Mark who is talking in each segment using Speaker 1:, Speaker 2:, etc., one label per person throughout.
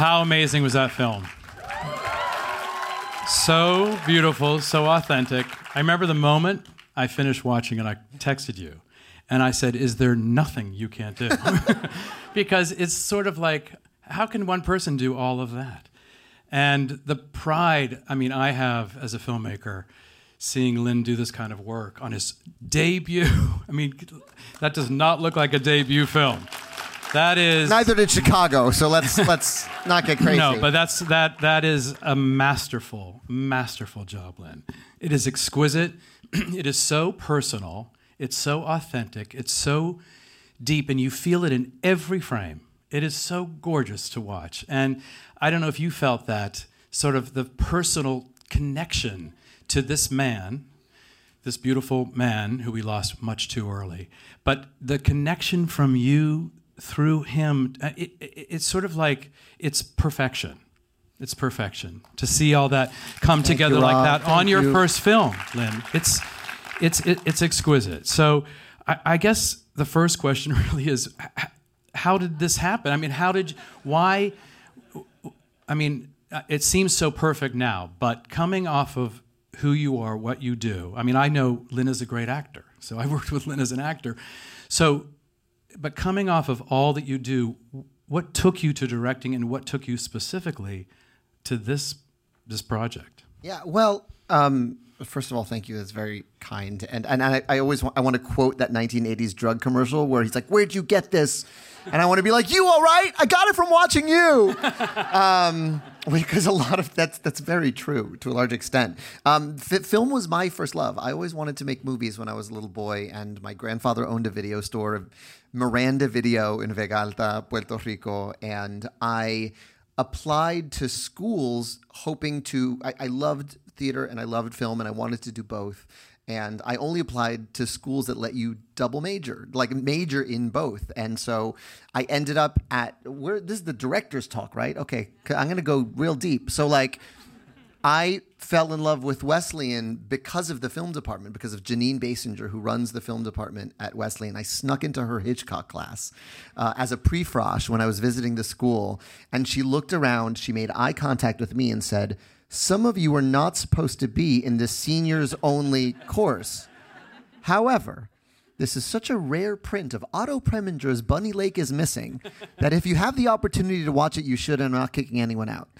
Speaker 1: How amazing was that film? So beautiful, so authentic. I remember the moment I finished watching it, I texted you and I said, Is there nothing you can't do? because it's sort of like, how can one person do all of that? And the pride, I mean, I have as a filmmaker, seeing Lin do this kind of work on his debut. I mean, that does not look like a debut film. That is
Speaker 2: neither did Chicago. So let's let's not get crazy.
Speaker 1: No, but that's that that is a masterful, masterful job, Lin. It is exquisite. it is so personal. It's so authentic. It's so deep, and you feel it in every frame. It is so gorgeous to watch. And I don't know if you felt that sort of the personal connection to this man, this beautiful man who we lost much too early. But the connection from you through him, uh, it, it, it's sort of like it's perfection. It's perfection to see all that come
Speaker 2: Thank
Speaker 1: together
Speaker 2: you,
Speaker 1: like that
Speaker 2: Thank
Speaker 1: on your
Speaker 2: you.
Speaker 1: first film, Lin. It's it's it, it's exquisite. So I, I guess the first question really is, how did this happen? I mean, how did why? I mean, uh, it seems so perfect now, but coming off of who you are, what you do. I mean, I know Lin is a great actor, so I worked with Lin as an actor. So, but coming off of all that you do, what took you to directing, and what took you specifically to this this project?
Speaker 2: Yeah, well, um, first of all, thank you. That's very kind. And and I, I always want, I want to quote that 1980s drug commercial where he's like, "Where'd you get this?" And I want to be like, "You all right? I got it from watching you." um, because a lot of that's that's very true to a large extent. Um, fi- film was my first love. I always wanted to make movies when I was a little boy, and my grandfather owned a video store, Miranda Video in Vega Alta, Puerto Rico, and I applied to schools hoping to I, I loved theater and I loved film and I wanted to do both. And I only applied to schools that let you double major, like major in both. And so I ended up at where this is the director's talk, right? Okay, I'm gonna go real deep. So like I fell in love with Wesleyan because of the film department, because of Jeanine Basinger, who runs the film department at Wesleyan. I snuck into her Hitchcock class uh, as a pre-frosh when I was visiting the school, and she looked around, she made eye contact with me, and said, "Some of you are not supposed to be in the seniors only course. However." This is such a rare print of Otto Preminger's Bunny Lake is Missing that if you have the opportunity to watch it, you should. I'm not kicking anyone out.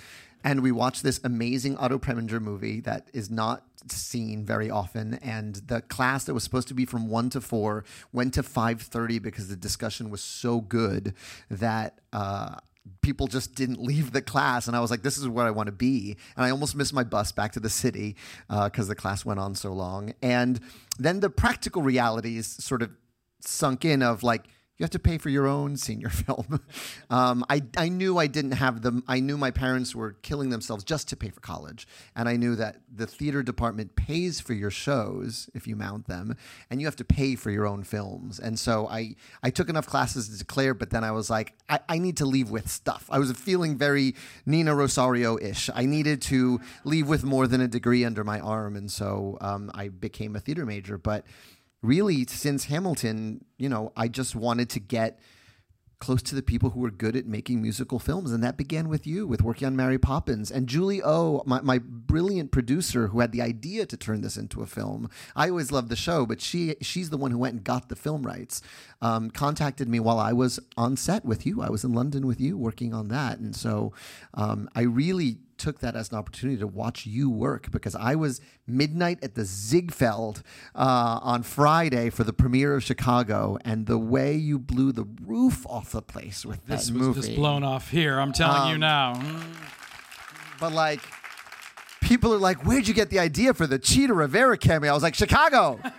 Speaker 2: And we watched this amazing Otto Preminger movie that is not seen very often. And the class that was supposed to be from one to four went to five thirty because the discussion was so good that. Uh, people just didn't leave the class and i was like this is where i want to be. And i almost missed my bus back to the city uh, because the class went on so long. And then the practical realities sort of sunk in of like you have to pay for your own senior film. um, I, I knew I didn't have them. I knew my parents were killing themselves just to pay for college. And I knew that the theater department pays for your shows if you mount them, and you have to pay for your own films. And so I, I took enough classes to declare, but then I was like, I, I need to leave with stuff. I was feeling very Nina Rosario ish. I needed to leave with more than a degree under my arm. And so um, I became a theater major. But really since Hamilton, you know, I just wanted to get close to the people who were good at making musical films. And that began with you, with working on Mary Poppins. And Julie O, my, my brilliant producer who had the idea to turn this into a film. I always loved the show, but she she's the one who went and got the film rights. Um, contacted me while I was on set with you. I was in London with you working on that. And so um, I really took that as an opportunity to watch you work because I was midnight at the Ziegfeld uh, on Friday for the premiere of Chicago, and the way you blew the roof off the place with
Speaker 1: This
Speaker 2: that
Speaker 1: was
Speaker 2: movie.
Speaker 1: just blown off here. I'm telling you
Speaker 2: Um,
Speaker 1: now. Mm.
Speaker 2: But like, people are like, "Where'd you get the idea for the Chita Rivera cameo?" I was like, "Chicago."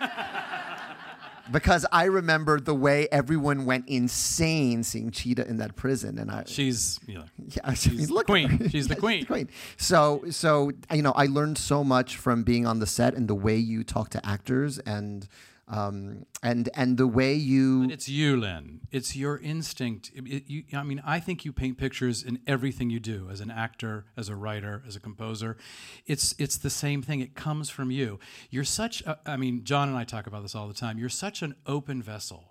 Speaker 2: Because I remember the way everyone went insane seeing Chita in that prison, and I
Speaker 1: She's you know,
Speaker 2: Yeah, I
Speaker 1: She's
Speaker 2: mean,
Speaker 1: the
Speaker 2: look
Speaker 1: queen. She's the queen.
Speaker 2: queen. So, so you know, I learned so much from being on the set and the way you talk to actors and um, and and the way you.
Speaker 1: But it's you, Lin. It's your instinct. It- it- you, I mean, I think you paint pictures in everything you do, as an actor, as a writer, as a composer. It's it's the same thing. It comes from you. You're such. A, I mean, John and I talk about this all the time. You're such an open vessel.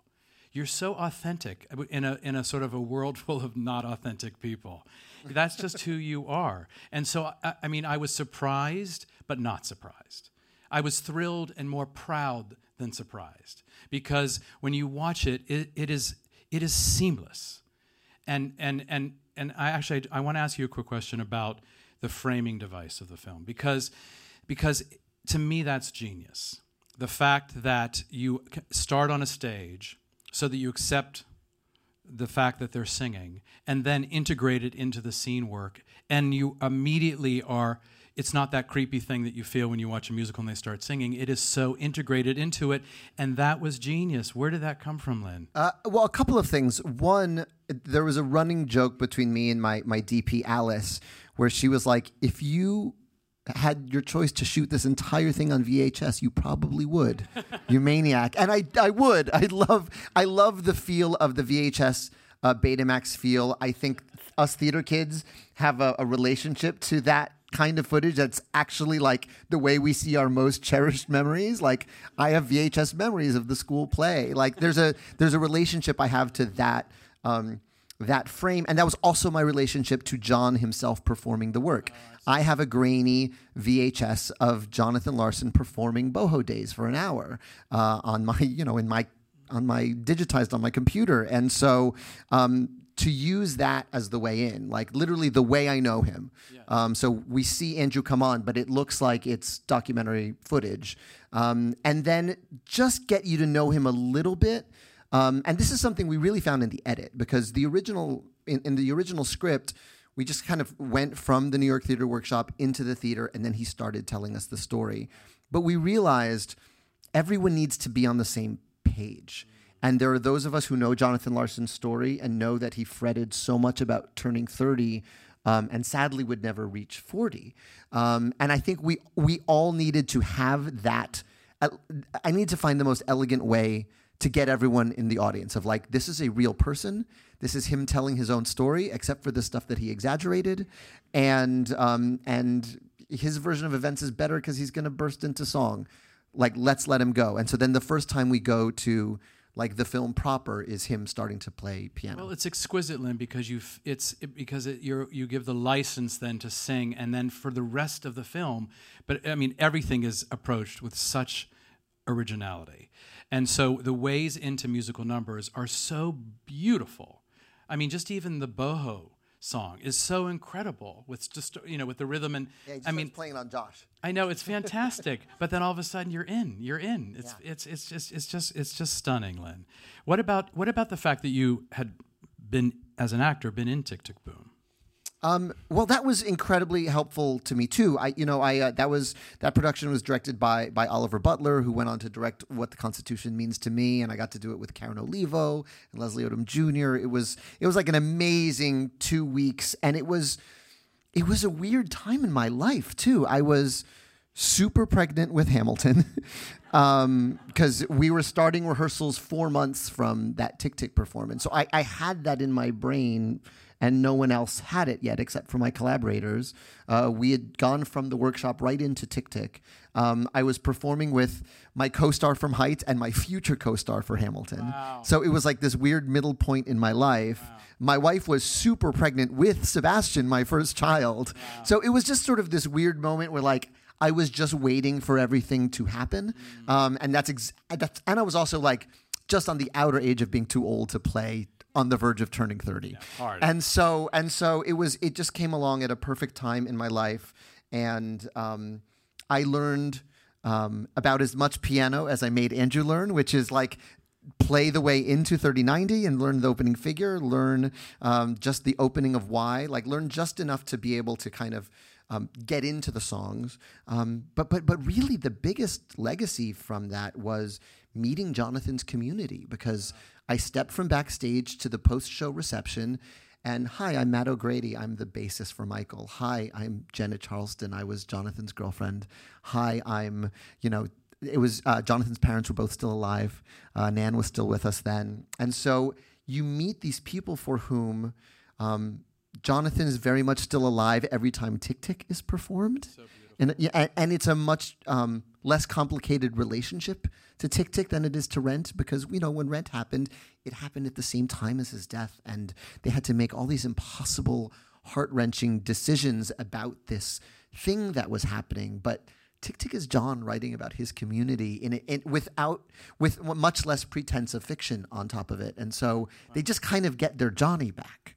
Speaker 1: you're so authentic in a in a sort of a world full of not authentic people. That's just who you are. And so, I, I mean, I was surprised, but not surprised. I was thrilled and more proud than surprised because when you watch it, it, it is it is seamless. And and and and I actually I want to ask you a quick question about the framing device of the film because because to me that's genius. The fact that you start on a stage so that you accept the fact that they're singing and then integrate it into the scene work and you immediately are it's not that creepy thing that you feel when you watch a musical and they start singing it is so integrated into it and that was genius where did that come from Lin
Speaker 2: uh, well a couple of things one there was a running joke between me and my, my dp alice where she was like if you had your choice to shoot this entire thing on VHS, you probably would. you maniac. And I, I would. I love, I love the feel of the VHS uh, Betamax feel. I think us theater kids have a, a relationship to that kind of footage that's actually like the way we see our most cherished memories? Like i have vhs memories of the school play. Like there's a there's a relationship i have to that um, that frame. And that was also my relationship to john himself performing the work. I have a grainy VHS of Jonathan Larson performing boho days for an hour uh, on my, you know, in my on my digitized on my computer, and so um, to use that as the way in, like literally the way I know him. Yeah. Um, so we see Andrew come on, but it looks like it's documentary footage, um, and then just get you to know him a little bit. Um, and this is something we really found in the edit because the original in, in the original script we just kind of went from the New York Theater Workshop into the theater, and then he started telling us the story. But we realized everyone needs to be on the same page. And there are those of us who know Jonathan Larson's story and know that he fretted so much about turning 30 um, and sadly would never reach 40. Um, and I think we, we all needed to have that. I need to find the most elegant way to get everyone in the audience of like, this is a real person this is him telling his own story, except for the stuff that he exaggerated, and um, and his version of events is better because he's going to burst into song. Like, let's let him go. And so then the first time we go to like the film proper is him starting to play piano.
Speaker 1: Well, it's exquisite, Lin, because you it's it, because it, you you give the license then to sing, and then for the rest of the film. But I mean, everything is approached with such originality, and so the ways into musical numbers are so beautiful I mean, just even the boho song is so incredible with just you know with the rhythm and
Speaker 2: yeah, I mean playing on Josh.
Speaker 1: I know it's fantastic, but then all of a sudden you're in. You're in. It's yeah. it's it's just it's just it's just stunning, Lin. What about what about the fact that you had been as an actor been in Tick Tick Boom?
Speaker 2: Um, well, that was incredibly helpful to me too. I, you know, I uh, that was that production was directed by by Oliver Butler, who went on to direct What the Constitution Means to Me, and I got to do it with Karen Olivo and Leslie Odom Jr. It was it was like an amazing two weeks, and it was it was a weird time in my life too. I was super pregnant with Hamilton because um, we were starting rehearsals four months from that Tick Tick performance. So I, I had that in my brain and no one else had it yet except for my collaborators. Uh, we had gone from the workshop right into Tick Tick. Um, I was performing with my co-star from Heights and my future co-star for Hamilton. Wow. So it was like this weird middle point in my life. Wow. My wife was super pregnant with Sebastian, my first child. Wow. So it was just sort of this weird moment where like I was just waiting for everything to happen, mm. um, and that's, ex- that's and I was also like just on the outer edge of being too old to play on the verge of turning 30
Speaker 1: yeah,
Speaker 2: and so and so it was it just came along at a perfect time in my life. And um, i learned um, about as much piano as i made andrew learn which is like play the way into 3090 and learn the opening figure learn um, just the opening of why like learn just enough to be able to kind of um, get into the songs. Um, but but but really, the biggest legacy from that was meeting Jonathan's community because I stepped from backstage to the post show reception. And hi, I'm Matt O'Grady. I'm the bassist for Michael. Hi, I'm Janet Charleston. I was Jonathan's girlfriend. Hi, I'm, you know, it was uh, Jonathan's parents were both still alive. Uh, Nan was still with us then. And so you meet these people for whom um, Jonathan is very much still alive every time Tick Tick is performed. So and yeah, and, it's a much um, less complicated relationship to Tick Tick than it is to Rent because you know when Rent happened, it happened at the same time as his death, and they had to make all these impossible, heart wrenching decisions about this thing that was happening, but. Tick Tick is John writing about his community in, in without with much less pretense of fiction on top of it, and so they just kind of get their Johnny back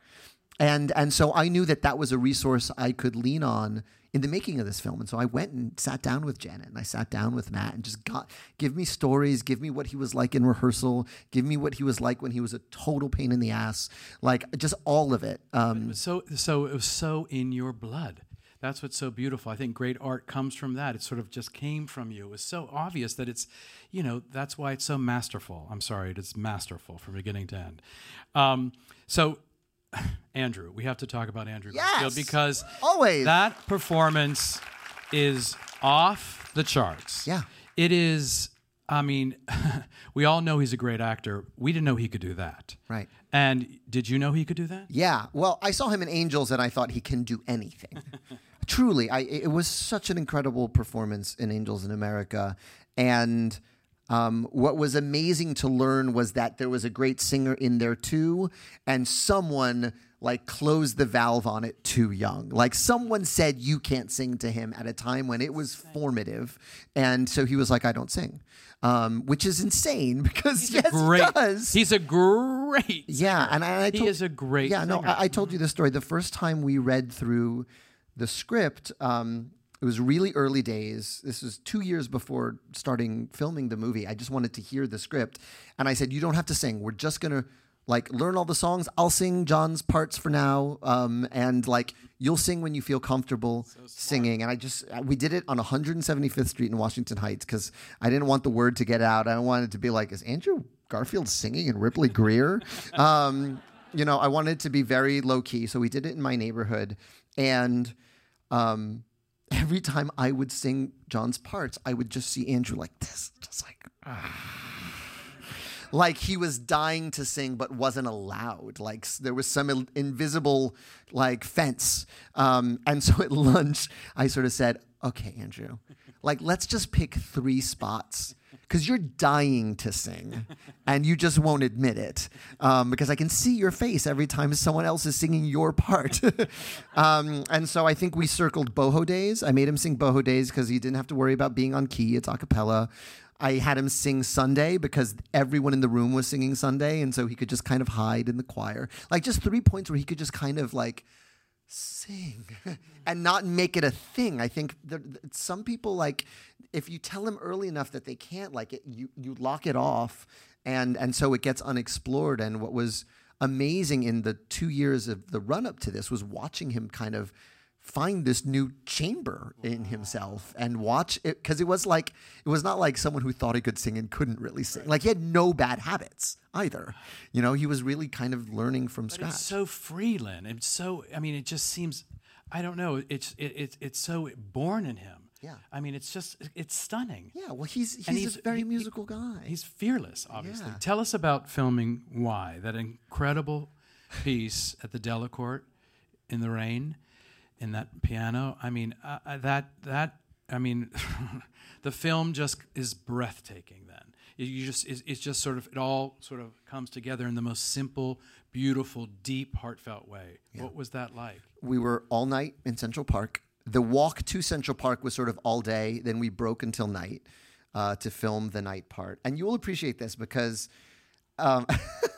Speaker 2: and and so I knew that that was a resource I could lean on in the making of this film. And so I went and sat down with Janet and I sat down with Matt and just got give me stories, give me what he was like in rehearsal, give me what he was like when he was a total pain in the ass, like just all of it. Um,
Speaker 1: So so it was so in your blood. That's what's so beautiful. I think great art comes from that. It sort of just came from you. It was so obvious that it's, you know, that's why it's so masterful. I'm sorry, it's masterful from beginning to end. Um, so, Andrew, we have to talk about Andrew
Speaker 2: Yes!
Speaker 1: Garfield because
Speaker 2: Always.
Speaker 1: that performance is off the charts.
Speaker 2: Yeah.
Speaker 1: It is. I mean, we all know he's a great actor. We didn't know he could do that.
Speaker 2: Right.
Speaker 1: And did you know he could do that?
Speaker 2: Yeah. Well, I saw him in Angels and I thought he can do anything. Truly, I it was such an incredible performance in Angels in America. And um, what was amazing to learn was that there was a great singer in there too, and someone like closed the valve on it too young. Like someone said you can't sing to him at a time when it was formative, and so he was like, I don't sing, um, which is insane because yes,
Speaker 1: great.
Speaker 2: he does.
Speaker 1: He's a great.
Speaker 2: Yeah, and I, I
Speaker 1: He
Speaker 2: told,
Speaker 1: is a great
Speaker 2: Yeah, no. I, I told you the story. The first time we read through the script, um, it was really early days. This was two years before starting filming the movie. I just wanted to hear the script, and I said, "You don't have to sing. We're just gonna." Like learn all the songs. I'll sing John's parts for now, um, and like you'll sing when you feel comfortable singing. And I just we did it on 175th Street in Washington Heights because I didn't want the word to get out. I wanted to be like, is Andrew Garfield singing in Ripley-Grier? um, you know, I wanted it to be very low key, so we did it in my neighborhood, and um, every time I would sing John's parts, I would just see Andrew like this, just like. Like he was dying to sing but wasn't allowed. Like there was some invisible like fence. Um, and so at lunch, I sort of said, "Okay, Andrew, like let's just pick three spots because you're dying to sing, and you just won't admit it um, because I can see your face every time someone else is singing your part." um, and so I think we circled Boho Days. I made him sing Boho Days because he didn't have to worry about being on key. It's a cappella. I had him sing Sunday because everyone in the room was singing Sunday, and so he could just kind of hide in the choir. Like just three points where he could just kind of like sing and not make it a thing. I think there, some people like if you tell them early enough that they can't like it, you you lock it off, and and so it gets unexplored. And what was amazing in the two years of the run up to this was watching him kind of find this new chamber in himself and watch it because it was like it was not like someone who thought he could sing and couldn't really sing like he had no bad habits either you know he was really kind of learning from
Speaker 1: But
Speaker 2: scratch
Speaker 1: it's so free, Lin. It's so. I mean, it just seems. I don't know. It's it, it's it's so born in him.
Speaker 2: Yeah.
Speaker 1: I mean, it's just it's stunning.
Speaker 2: yeah well he's he's,
Speaker 1: And
Speaker 2: a very
Speaker 1: he-
Speaker 2: musical guy
Speaker 1: He's fearless, obviously.
Speaker 2: Yeah.
Speaker 1: Tell us about filming Why, that incredible piece at the Delacorte in the rain, in that piano. I mean, uh, that that I mean, the film just is breathtaking. Then It- you just it's, it's just sort of it all sort of comes together in the most simple, beautiful, deep, heartfelt way. What was that like?
Speaker 2: we were all night in Central Park. The walk to Central Park was sort of all day. Then we broke until night uh, to film the night part. And you will appreciate this because um,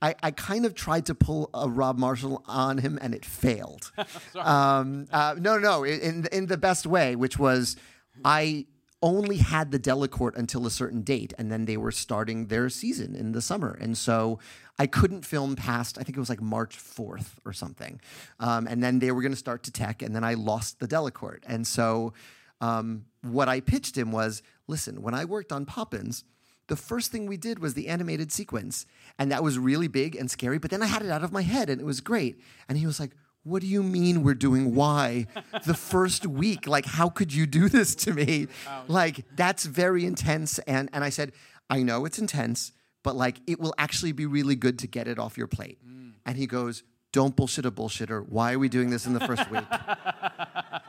Speaker 2: I, I kind of tried to pull a Rob Marshall on him and it failed. um, uh, no, no, in, in the best way, which was I only had the Delacorte until a certain date, and then they were starting their season in the summer, and so I couldn't film past I think it was like March fourth or something, um, and then they were going to start to tech, and then I lost the Delacorte, and so um, what I pitched him was, listen, when I worked on Poppins. The first thing we did was the animated sequence, and that was really big and scary. But then I had it out of my head, and it was great. And he was like, what do you mean we're doing why the first week? Like, how could you do this to me? Like, that's very intense. And, and I said, I know it's intense, but like, it will actually be really good to get it off your plate. Mm. And he goes, don't bullshit a bullshitter. Why are we doing this in the first week?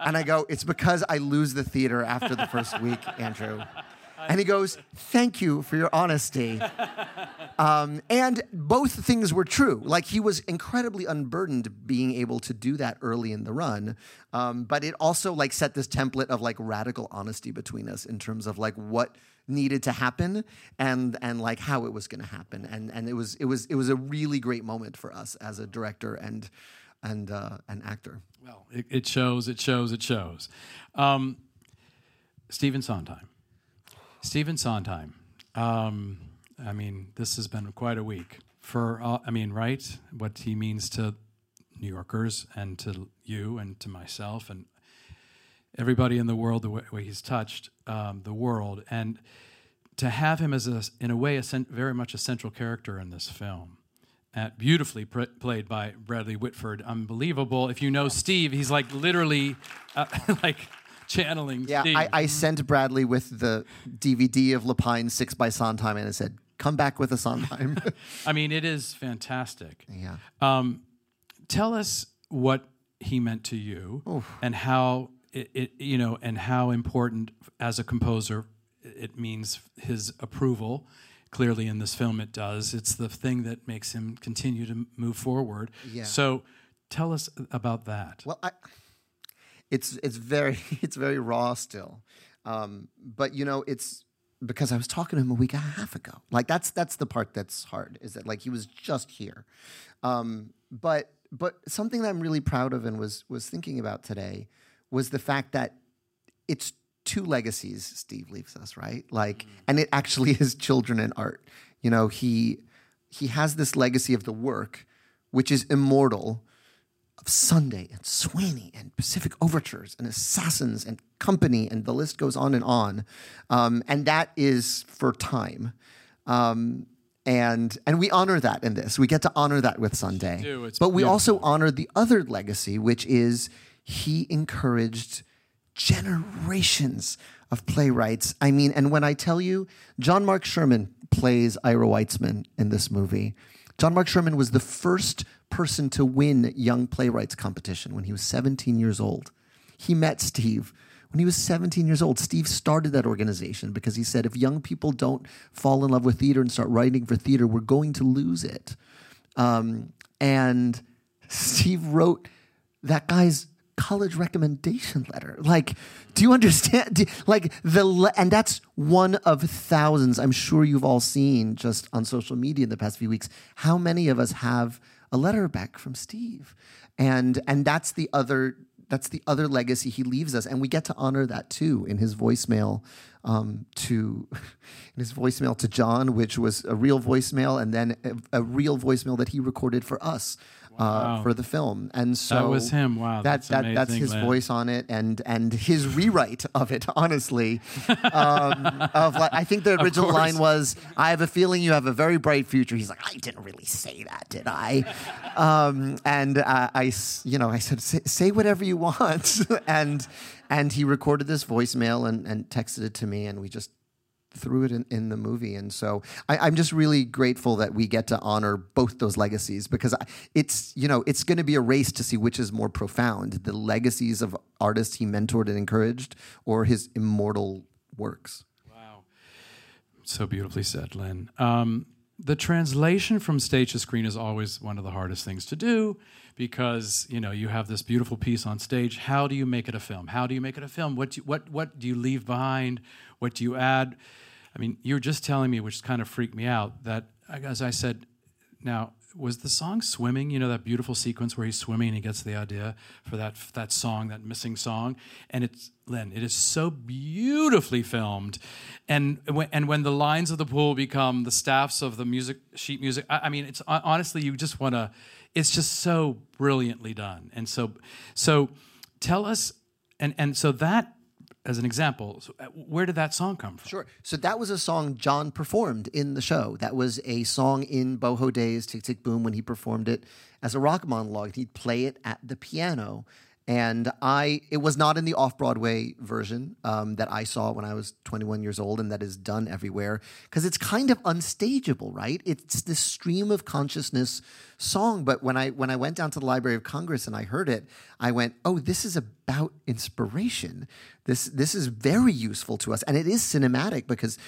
Speaker 2: And I go, It's because I lose the theater after the first week, Andrew. And he goes, Thank you for your honesty. Um, and both things were true. Like he was incredibly unburdened being able to do that early in the run. Um, but it also like set this template of like radical honesty between us in terms of like what needed to happen and and like how it was going to happen. And and it was it was it was a really great moment for us as a director and and uh, an actor.
Speaker 1: Well, it, it shows, it shows, it shows. Um, Stephen Sondheim. Stephen Sondheim. Um, I mean, this has been quite a week for. Uh, I mean, right? What he means to New Yorkers and to you and to myself and everybody in the world, the way, way he's touched um, the world, and to have him as a, in a way, a cent- very much a central character in this film. Uh, beautifully pr- played by Bradley Whitford, unbelievable. If you know Steve, he's like literally uh, like channeling.
Speaker 2: Yeah,
Speaker 1: Steve.
Speaker 2: I, I sent Bradley with the DVD of Lapine Six by Sondheim, and I said, "Come back with a Sondheim."
Speaker 1: I mean, it is fantastic.
Speaker 2: yeah.
Speaker 1: Um, tell us what he meant to you and how it, it, you know, and how important as a composer it means his approval. Clearly, in this film, it does. It's the thing that makes him continue to move forward.
Speaker 2: Yeah.
Speaker 1: So, tell us about that.
Speaker 2: Well, I, it's it's very it's very raw still, um, but you know it's because I was talking to him a week and a half ago. Like that's that's the part that's hard is that like he was just here, um, but but something that I'm really proud of and was was thinking about today was the fact that it's two legacies Steve leaves us, right? Like, and it actually is children and art. You know, he he has this legacy of the work, which is immortal, of Sunday and Sweeney and Pacific Overtures and Assassins and Company, and the list goes on and on. Um, and that is for time. Um, and and we honor that in this. We get to honor that with Sunday.
Speaker 1: do.
Speaker 2: But we
Speaker 1: beautiful.
Speaker 2: also honor the other legacy, which is he encouraged generations of playwrights. I mean, and when I tell you, John Mark Sherman plays Ira Weitzman in this movie. John Mark Sherman was the first person to win Young Playwrights competition when he was 17 years old. He met Steve when he was 17 years old. Steve started that organization because he said if young people don't fall in love with theater and start writing for theater, we're going to lose it. Um, and Steve wrote that guy's college recommendation letter. Like, do you understand? Do- like the le- and that's one of thousands. I'm sure you've all seen just on social media in the past few weeks. How many of us have a letter back from Steve? And and that's the other that's the other legacy he leaves us, and we get to honor that too in his voicemail um, to in his voicemail to John, which was a real voicemail, and then a, a real voicemail that he recorded for us uh, for the film. And so
Speaker 1: was him. Wow,
Speaker 2: that,
Speaker 1: that's
Speaker 2: that that's his
Speaker 1: Lin.
Speaker 2: voice on it, and and his rewrite of it. Honestly, um, of like, I think the original line was, "I have a feeling you have a very bright future." He's like, "I didn't really say that, did I?" um, and uh, I, you know, I said, say, "Say whatever you want," and and he recorded this voicemail and and texted it to me, and we just threw it in, in the movie. And so I, I'm just really grateful that we get to honor both those legacies because it's, you know, it's going to be a race to see which is more profound the legacies of artists he mentored and encouraged or his immortal works.
Speaker 1: Wow. So beautifully said, Lin. Um, the translation from stage to screen is always one of the hardest things to do because you know you have this beautiful piece on stage. How do you make it a film? How do you make it a film? What do you, what what do you leave behind? What do you add? I mean, you were just telling me, which kind of freaked me out, that as I said, now was the song "Swimming"? You know that beautiful sequence where he's swimming and he gets the idea for that that song, that missing song, and it's Lin. It is so beautifully filmed, and when, and when the lines of the pool become the staffs of the music sheet music, I, I mean, it's honestly you just want to. It's just so brilliantly done, and so so tell us, and and so that as an example, so, uh, where did that song come from?
Speaker 2: Sure. So that was a song John performed in the show. That was a song in Boho Days, Tick Tick Boom, when he performed it as a rock monologue. He'd play it at the piano And I, it was not in the off Broadway version um, that I saw when I was 21 years old, and that is done everywhere because it's kind of unstageable, right? It's this stream of consciousness song. But when I when I went down to the Library of Congress and I heard it, I went, "Oh, this is about inspiration. This this is very useful to us, and it is cinematic because."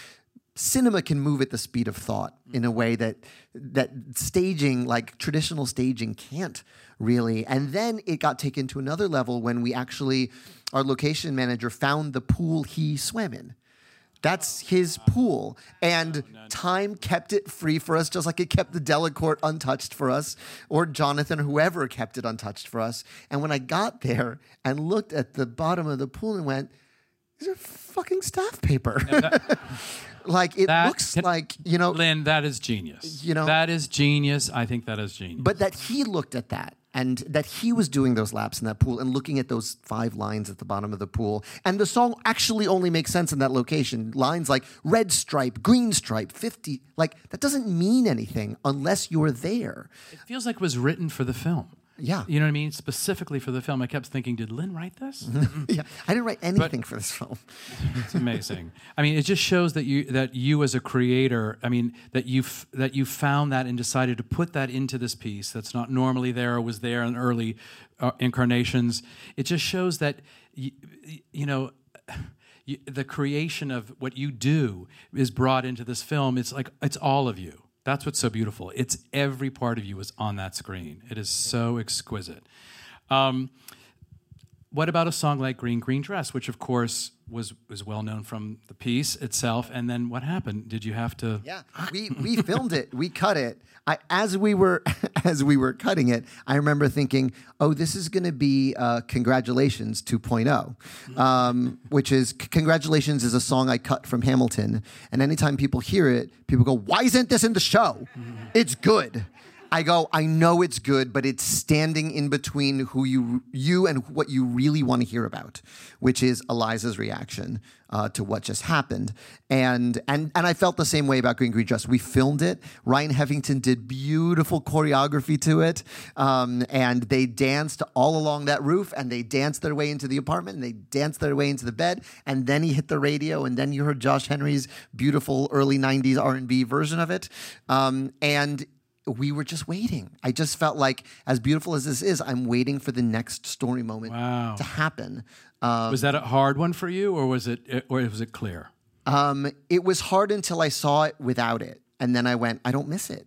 Speaker 2: Cinema can move at the speed of thought in a mm-hmm. way that that staging like traditional staging can't really. And then it got taken to another level when we actually our location manager found the pool he swam in. That's oh, his pool. And oh, time kept it free for us just like it kept the delacorte untouched for us or jonathan or whoever kept it untouched for us. And when i got there and looked at the bottom of the pool and went these are fucking staff paper like it
Speaker 1: That
Speaker 2: looks like you know
Speaker 1: Lin, that is genius.
Speaker 2: You know-
Speaker 1: that is genius. I think that is genius.
Speaker 2: but that he looked at that and that he was doing those laps in that pool and looking at those five lines at the bottom of the pool and the song actually only makes sense in that location lines like red stripe green stripe 50 like that doesn't mean anything unless you're there
Speaker 1: it feels like it was written for the film.
Speaker 2: Yeah.
Speaker 1: You know what I mean? Specifically for the film. I kept thinking, did Lin write this?
Speaker 2: yeah i didn't write anything for this film
Speaker 1: It's amazing. I mean, it just shows that you that you as a creator, I mean, that you that you found that and decided to put that into this piece that's not normally there or was there in early uh, incarnations. It just shows that you, you know. The creation of what you do is brought into this film. It's like it's all of you. That's what's so beautiful. It's every part of you is on that screen. It is so exquisite. Um, what about a song like Green Green Dress, which of course was was well known from the piece itself? And then what happened? Did you have to?
Speaker 2: Yeah, we we filmed it, we cut it. I, as we were as we were cutting it, I remember thinking, "Oh, this is going to be uh, Congratulations 2.0," um, which is Congratulations is a song I cut from Hamilton, and anytime people hear it, people go, "Why isn't this in the show? It's good." I go, I know it's good, but it's standing in between who you you and what you really want to hear about, which is Eliza's reaction uh, to what just happened. And and and I felt the same way about Green Green Dress. We filmed it. Ryan Heffington did beautiful choreography to it, um, and they danced all along that roof, and they danced their way into the apartment, and they danced their way into the bed, and then he hit the radio, and then you heard Josh Henry's beautiful early '90s R&B version of it, um, and we were just waiting. I just felt like, as beautiful as this is, I'm waiting for the next story moment
Speaker 1: Wow.
Speaker 2: to happen. Um,
Speaker 1: Was that a hard one for you, or was it, or was it clear?
Speaker 2: um, it was hard until I saw it without it, and then I went, I don't miss it.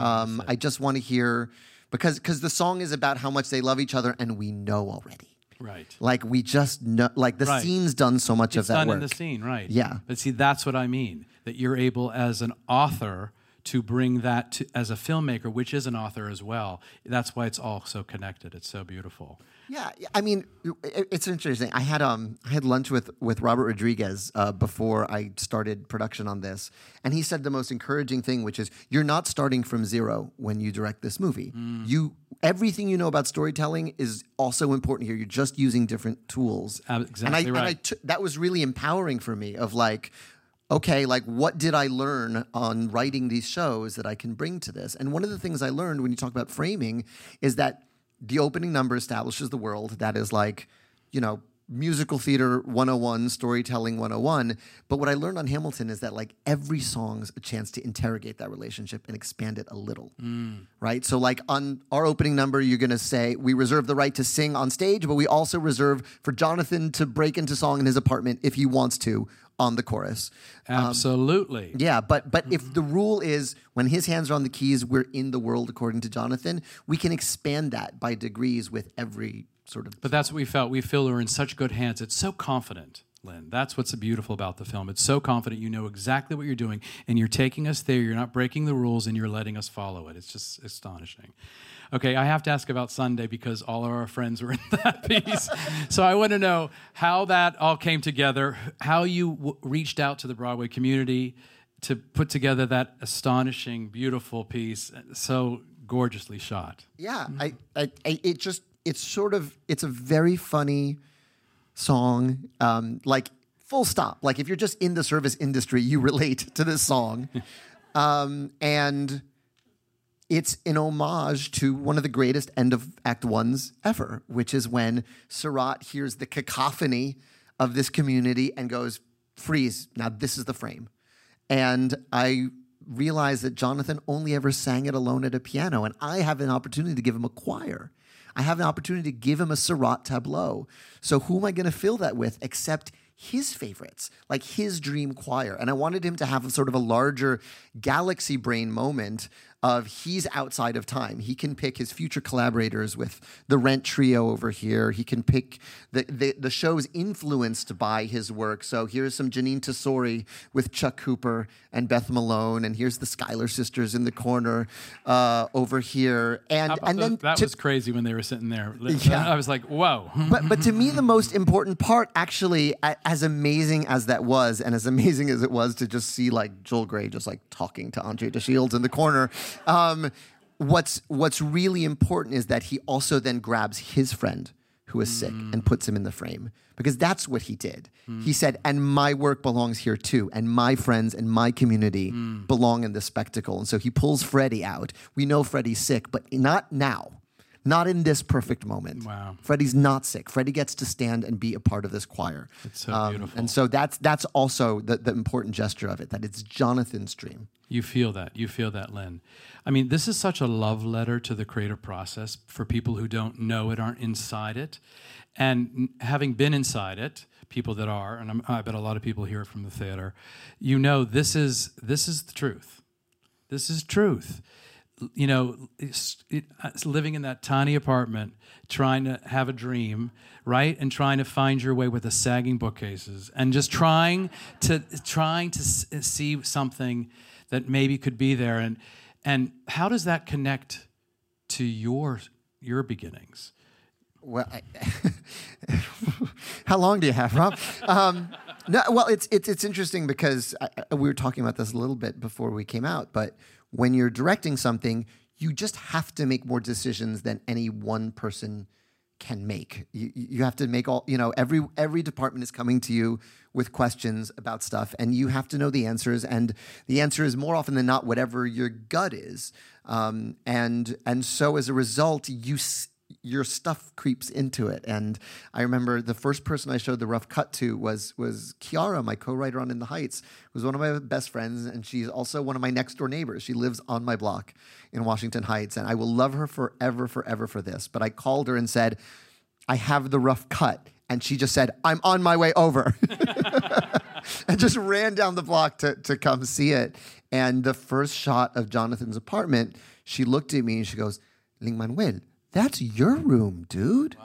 Speaker 2: Um, I just want to hear because because the song is about how much they love each other, and we know already.
Speaker 1: Right.
Speaker 2: Like we just know, like the
Speaker 1: Right.
Speaker 2: scene's done so much
Speaker 1: It's
Speaker 2: of that
Speaker 1: done
Speaker 2: work.
Speaker 1: in the scene, right?
Speaker 2: Yeah.
Speaker 1: But see, that's what I mean. That you're able, as an author, to bring that to as a filmmaker, which is an author as well. That's why it's all so connected. It's so beautiful.
Speaker 2: Yeah, I mean, it- it's interesting. I had um, I had lunch with with Robert Rodriguez uh, before I started production on this, and he said the most encouraging thing, which is you're not starting from zero when you direct this movie.
Speaker 1: Mm.
Speaker 2: You everything you know about storytelling is also important here. You're just using different tools.
Speaker 1: Uh, exactly
Speaker 2: and I
Speaker 1: right.
Speaker 2: t- that was really empowering for me. Of like. Okay, like what did I learn on writing these shows that I can bring to this? And one of the things I learned when you talk about framing is that the opening number establishes the world that is like, you know, musical theater 101, storytelling 101. But what I learned on Hamilton is that like every song's a chance to interrogate that relationship and expand it a little. Mm. Right? So like on our opening number, you're gonna say, we reserve the right to sing on stage, but we also reserve for Jonathan to break into song in his apartment if he wants to on the chorus.
Speaker 1: Um, Absolutely.
Speaker 2: Yeah, but but if mm-hmm. the rule is when his hands are on the keys, we're in the world according to Jonathan, we can expand that by degrees with every sort of
Speaker 1: But that's what we felt. We feel we're in such good hands. It's so confident, Lin. That's what's beautiful about the film. It's so confident. You know exactly what you're doing, and you're taking us there. You're not breaking the rules, and you're letting us follow it. It's just astonishing. Okay, I have to ask about Sunday because all of our friends were in that piece. so I want to know how that all came together, how you w- reached out to the Broadway community to put together that astonishing, beautiful piece, uh, so gorgeously shot.
Speaker 2: Yeah, mm-hmm. I, I, I it just it's sort of it's a very funny song. Um, like full stop. Like if you're just in the service industry, you relate to this song. um, and it's an homage to one of the greatest end of Act Ones ever, which is when Seurat hears the cacophony of this community and goes, "Freeze! Now this is the frame." And I realized that Jonathan only ever sang it alone at a piano, and I have an opportunity to give him a choir. I have an opportunity to give him a Seurat tableau. So who am I going to fill that with except his favorites, like his dream choir? And I wanted him to have sort of a larger galaxy brain moment of he's outside of time. He can pick his future collaborators with the Rent Trio over here. He can pick the, the, the show's influenced by his work. So here's some Jeanine Tesori with Chuck Cooper and Beth Malone, and here's the Schuyler sisters in the corner uh, over here. And and then
Speaker 1: that
Speaker 2: to-
Speaker 1: was crazy when they were sitting there.
Speaker 2: Yeah.
Speaker 1: I was like, whoa.
Speaker 2: but but to me the most important part actually as amazing as that was and as amazing as it was to just see like Joel Grey just like talking to Andre de Shields in the corner um, what's what's really important is that he also then grabs his friend who is sick and hmm. puts him in the frame because that's what he did. Hmm. He said, "And my work belongs here too, and my friends and my community hmm. belong in this spectacle." And so he pulls Freddie out. We know Freddie's sick, but not now. Not in this perfect moment.
Speaker 1: Wow.
Speaker 2: Freddie's not sick. Freddie gets to stand and be a part of this choir.
Speaker 1: It's so um, beautiful.
Speaker 2: And so that's that's also the, the important gesture of it, that it's Jonathan's dream.
Speaker 1: You feel that. You feel that, Lin. I mean, this is such a love letter to the creative process for people who don't know it, aren't inside it. And having been inside it, people that are, and I'm, I bet a lot of people here from the theater, you know this is this is the truth. This is truth. You know, living in that tiny apartment, trying to have a dream, right, and trying to find your way with the sagging bookcases, and just trying to trying to see something that maybe could be there, and and how does that connect to your your beginnings?
Speaker 2: Well, I, how long do you have, Rob? Um, no, well, it's it's it's interesting because I- we were talking about this a little bit before we came out. But when you're directing something, you just have to make more decisions than any one person can make. You, you have to make all you know. Every every department is coming to you with questions about stuff, and you have to know the answers. And the answer is more often than not whatever your gut is. Um, and and so as a result, you. Your stuff creeps into it. And I remember the first person I showed the rough cut to was was Quiara, my co-writer on In the Heights, who's one of my best friends, and she's also one of my next door neighbors. She lives on my block in Washington Heights, and I will love her forever, forever for this. But I called her and said, I have the rough cut. And she just said, I'm on my way over. and just ran down the block to, to come see it. And the first shot of Jonathan's apartment, she looked at me and she goes, Lin-Manuel, that's your room, dude.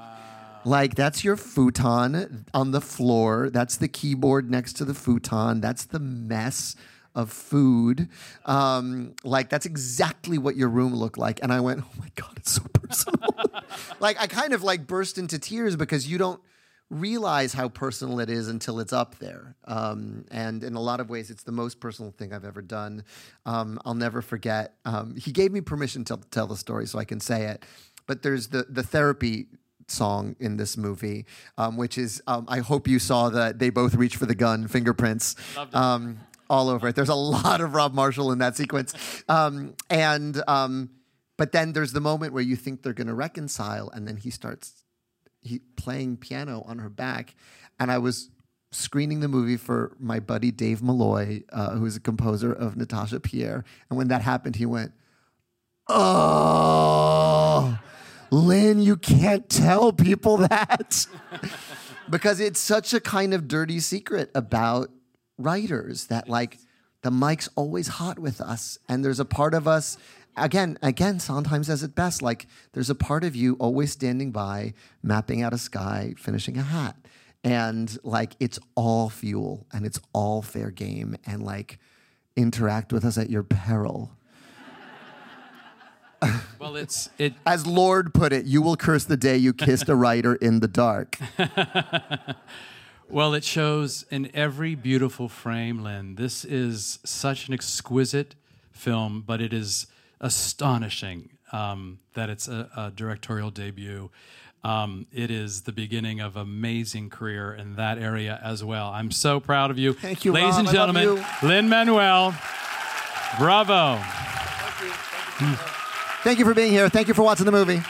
Speaker 2: Like that's your futon on the floor. That's the keyboard next to the futon. That's the mess of food. Um, like that's exactly what your room looked like. And I went, oh my god, it's so personal. like I kind of like burst into tears because you don't realize how personal it is until it's up there. Um, and in a lot of ways, it's the most personal thing I've ever done. Um, I'll never forget. Um, he gave me permission to tell the story, so I can say it. But there's the the therapy song in this movie, um, which is um, I hope you saw that they both reach for the gun, fingerprints. Um, all over it. There's a lot of Rob Marshall in that sequence, um, and um, but then there's the moment where you think they're going to reconcile, and then he starts he playing piano on her back, and I was screening the movie for my buddy Dave Malloy, uh, who is a composer of Natasha Pierre, and when that happened, he went, "Oh, Lin, you can't tell people that." because it's such a kind of dirty secret about writers that like the mic's always hot with us and there's a part of us again again sometimes as it best like there's a part of you always standing by mapping out a sky finishing a hat. And like it's all fuel and it's all fair game and like interact with us at your peril
Speaker 1: Well, it's it.
Speaker 2: as Lorde put it you will curse the day you kissed a writer in the dark
Speaker 1: Well, it shows in every beautiful frame, Lin. This is such an exquisite film, but it is astonishing um, that it's a, a directorial debut. Um, it is the beginning of amazing career in that area as well. I'm so proud of you,
Speaker 2: Thank you,
Speaker 1: ladies
Speaker 2: Rob.
Speaker 1: and
Speaker 2: I love
Speaker 1: gentlemen.
Speaker 2: you.
Speaker 1: Lin-Manuel, bravo.
Speaker 2: Thank you for being here. Thank you for watching the movie.